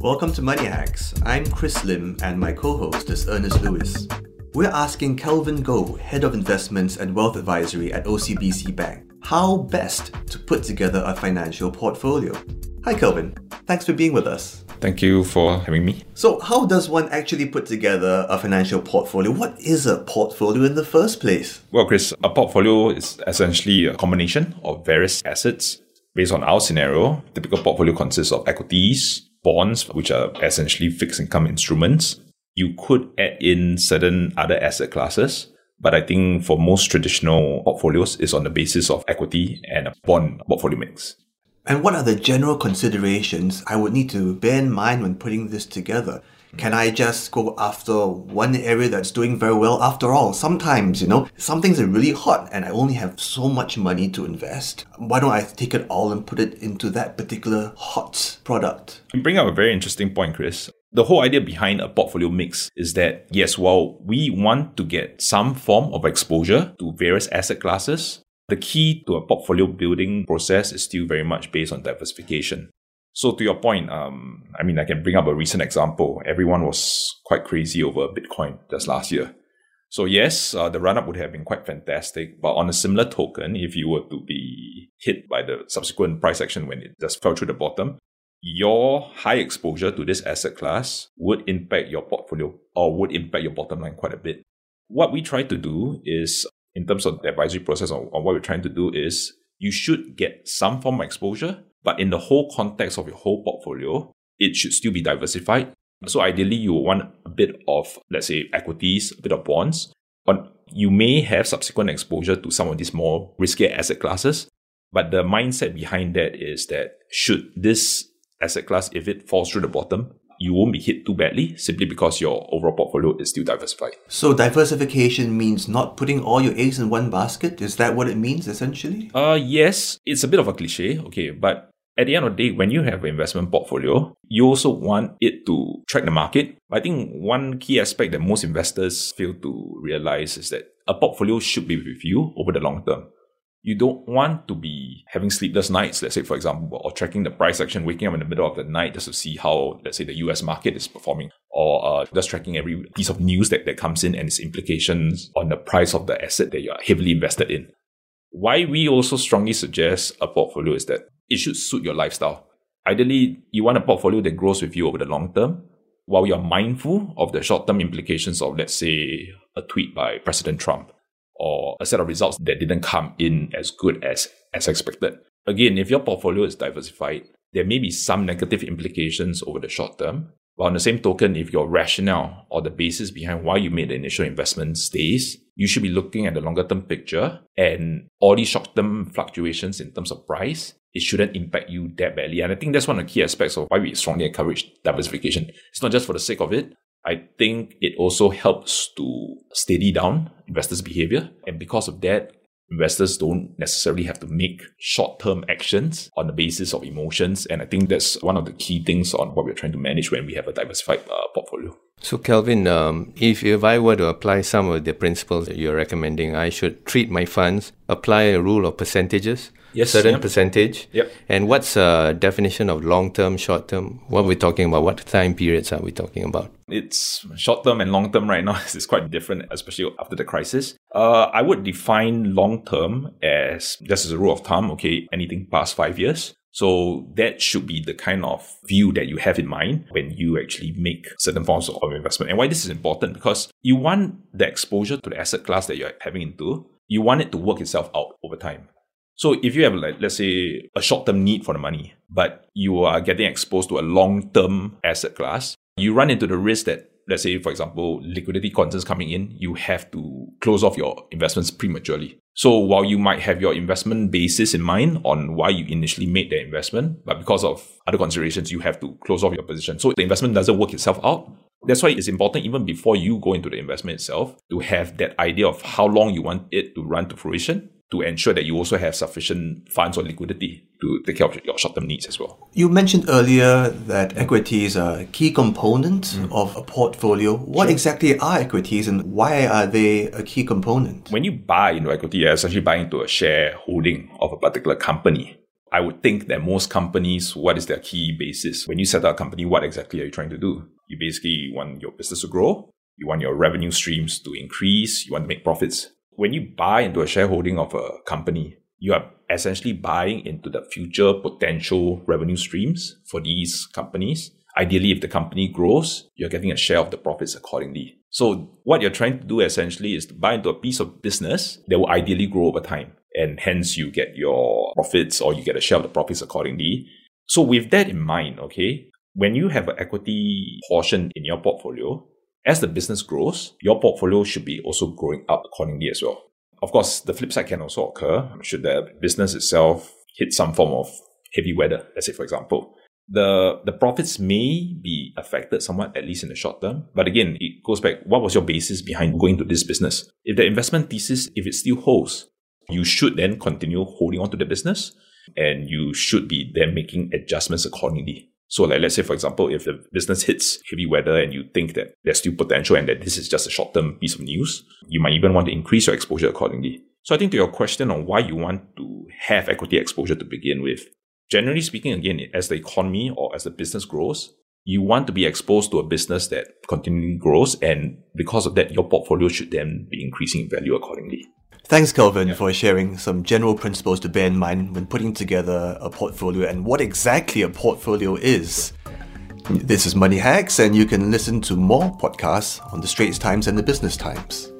Welcome to Money Hacks. I'm Chris Lim and my co-host is Ernest Lewis. We're asking Kelvin Goh, Head of Investments and Wealth Advisory at OCBC Bank, how best to put together a financial portfolio. Hi Kelvin, thanks for being with us. Thank you for having me. So, how does one actually put together a financial portfolio? What is a portfolio in the first place? Well, Chris, a portfolio is essentially a combination of various assets. Based on our scenario, typical portfolio consists of equities, bonds, which are essentially fixed income instruments. You could add in certain other asset classes, but I think for most traditional portfolios, it's on the basis of equity and a bond portfolio mix. And what are the general considerations I would need to bear in mind when putting this together? Can I just go after one area that's doing very well? After all, sometimes, you know, some things are really hot and I only have so much money to invest. Why don't I take it all and put it into that particular hot product? You bring up a very interesting point, Chris. The whole idea behind a portfolio mix is that, yes, while we want to get some form of exposure to various asset classes, the key to a portfolio building process is still very much based on diversification. So to your point, um, I mean, I can bring up a recent example. Everyone was quite crazy over Bitcoin just last year. So yes, uh, the run up would have been quite fantastic. But on a similar token, if you were to be hit by the subsequent price action when it just fell through the bottom, your high exposure to this asset class would impact your portfolio or would impact your bottom line quite a bit. What we try to do is in terms of the advisory process on, on what we're trying to do is you should get some form of exposure, but in the whole context of your whole portfolio, it should still be diversified. So ideally, you want a bit of, let's say, equities, a bit of bonds, but you may have subsequent exposure to some of these more risky asset classes. But the mindset behind that is that should this asset class, if it falls through the bottom, you won't be hit too badly simply because your overall portfolio is still diversified. So diversification means not putting all your eggs in one basket. Is that what it means essentially? Uh yes, it's a bit of a cliche, okay, but at the end of the day, when you have an investment portfolio, you also want it to track the market. I think one key aspect that most investors fail to realize is that a portfolio should be with you over the long term you don't want to be having sleepless nights, let's say, for example, or tracking the price action, waking up in the middle of the night just to see how, let's say, the US market is performing, or uh, just tracking every piece of news that, that comes in and its implications on the price of the asset that you're heavily invested in. Why we also strongly suggest a portfolio is that it should suit your lifestyle. Ideally, you want a portfolio that grows with you over the long term, while you're mindful of the short term implications of, let's say, a tweet by President Trump or a set of results that didn't come in as good as, as expected. Again, if your portfolio is diversified, there may be some negative implications over the short term. But on the same token, if your rationale or the basis behind why you made the initial investment stays, you should be looking at the longer term picture and all these short term fluctuations in terms of price, it shouldn't impact you that badly. And I think that's one of the key aspects of why we strongly encourage diversification. It's not just for the sake of it, I think it also helps to steady down investors' behavior. And because of that, investors don't necessarily have to make short term actions on the basis of emotions. And I think that's one of the key things on what we're trying to manage when we have a diversified uh, portfolio. So, Kelvin, um, if, if I were to apply some of the principles that you're recommending, I should treat my funds, apply a rule of percentages, yes, certain yep. percentage. Yep. And what's a definition of long term, short term? What are we talking about? What time periods are we talking about? It's short term and long term right now. It's quite different, especially after the crisis. Uh, I would define long term as just as a rule of thumb, okay, anything past five years. So that should be the kind of view that you have in mind when you actually make certain forms of investment. And why this is important because you want the exposure to the asset class that you're having into, you want it to work itself out over time. So if you have like let's say a short-term need for the money, but you are getting exposed to a long-term asset class, you run into the risk that let's say for example liquidity concerns coming in, you have to close off your investments prematurely. So while you might have your investment basis in mind on why you initially made the investment, but because of other considerations, you have to close off your position. So the investment doesn't work itself out. That's why it's important even before you go into the investment itself to have that idea of how long you want it to run to fruition to ensure that you also have sufficient funds or liquidity to take care of your short term needs as well. You mentioned earlier that equities are a key component mm. of a portfolio. What sure. exactly are equities and why are they a key component? When you buy into equity, you're essentially buying into a share holding of a particular company I would think that most companies, what is their key basis? When you set up a company, what exactly are you trying to do? You basically want your business to grow. You want your revenue streams to increase. You want to make profits. When you buy into a shareholding of a company, you are essentially buying into the future potential revenue streams for these companies. Ideally, if the company grows, you're getting a share of the profits accordingly. So what you're trying to do essentially is to buy into a piece of business that will ideally grow over time. And hence you get your profits or you get a share of the profits accordingly. So with that in mind, okay, when you have an equity portion in your portfolio, as the business grows, your portfolio should be also growing up accordingly as well. Of course, the flip side can also occur should the business itself hit some form of heavy weather, let's say for example. The the profits may be affected somewhat, at least in the short term. But again, it goes back, what was your basis behind going to this business? If the investment thesis, if it still holds, you should then continue holding on to the business and you should be then making adjustments accordingly. So like let's say for example, if the business hits heavy weather and you think that there's still potential and that this is just a short-term piece of news, you might even want to increase your exposure accordingly. So I think to your question on why you want to have equity exposure to begin with, generally speaking, again, as the economy or as the business grows, you want to be exposed to a business that continually grows. And because of that, your portfolio should then be increasing in value accordingly. Thanks, Kelvin, yeah. for sharing some general principles to bear in mind when putting together a portfolio and what exactly a portfolio is. This is Money Hacks, and you can listen to more podcasts on the Straits Times and the Business Times.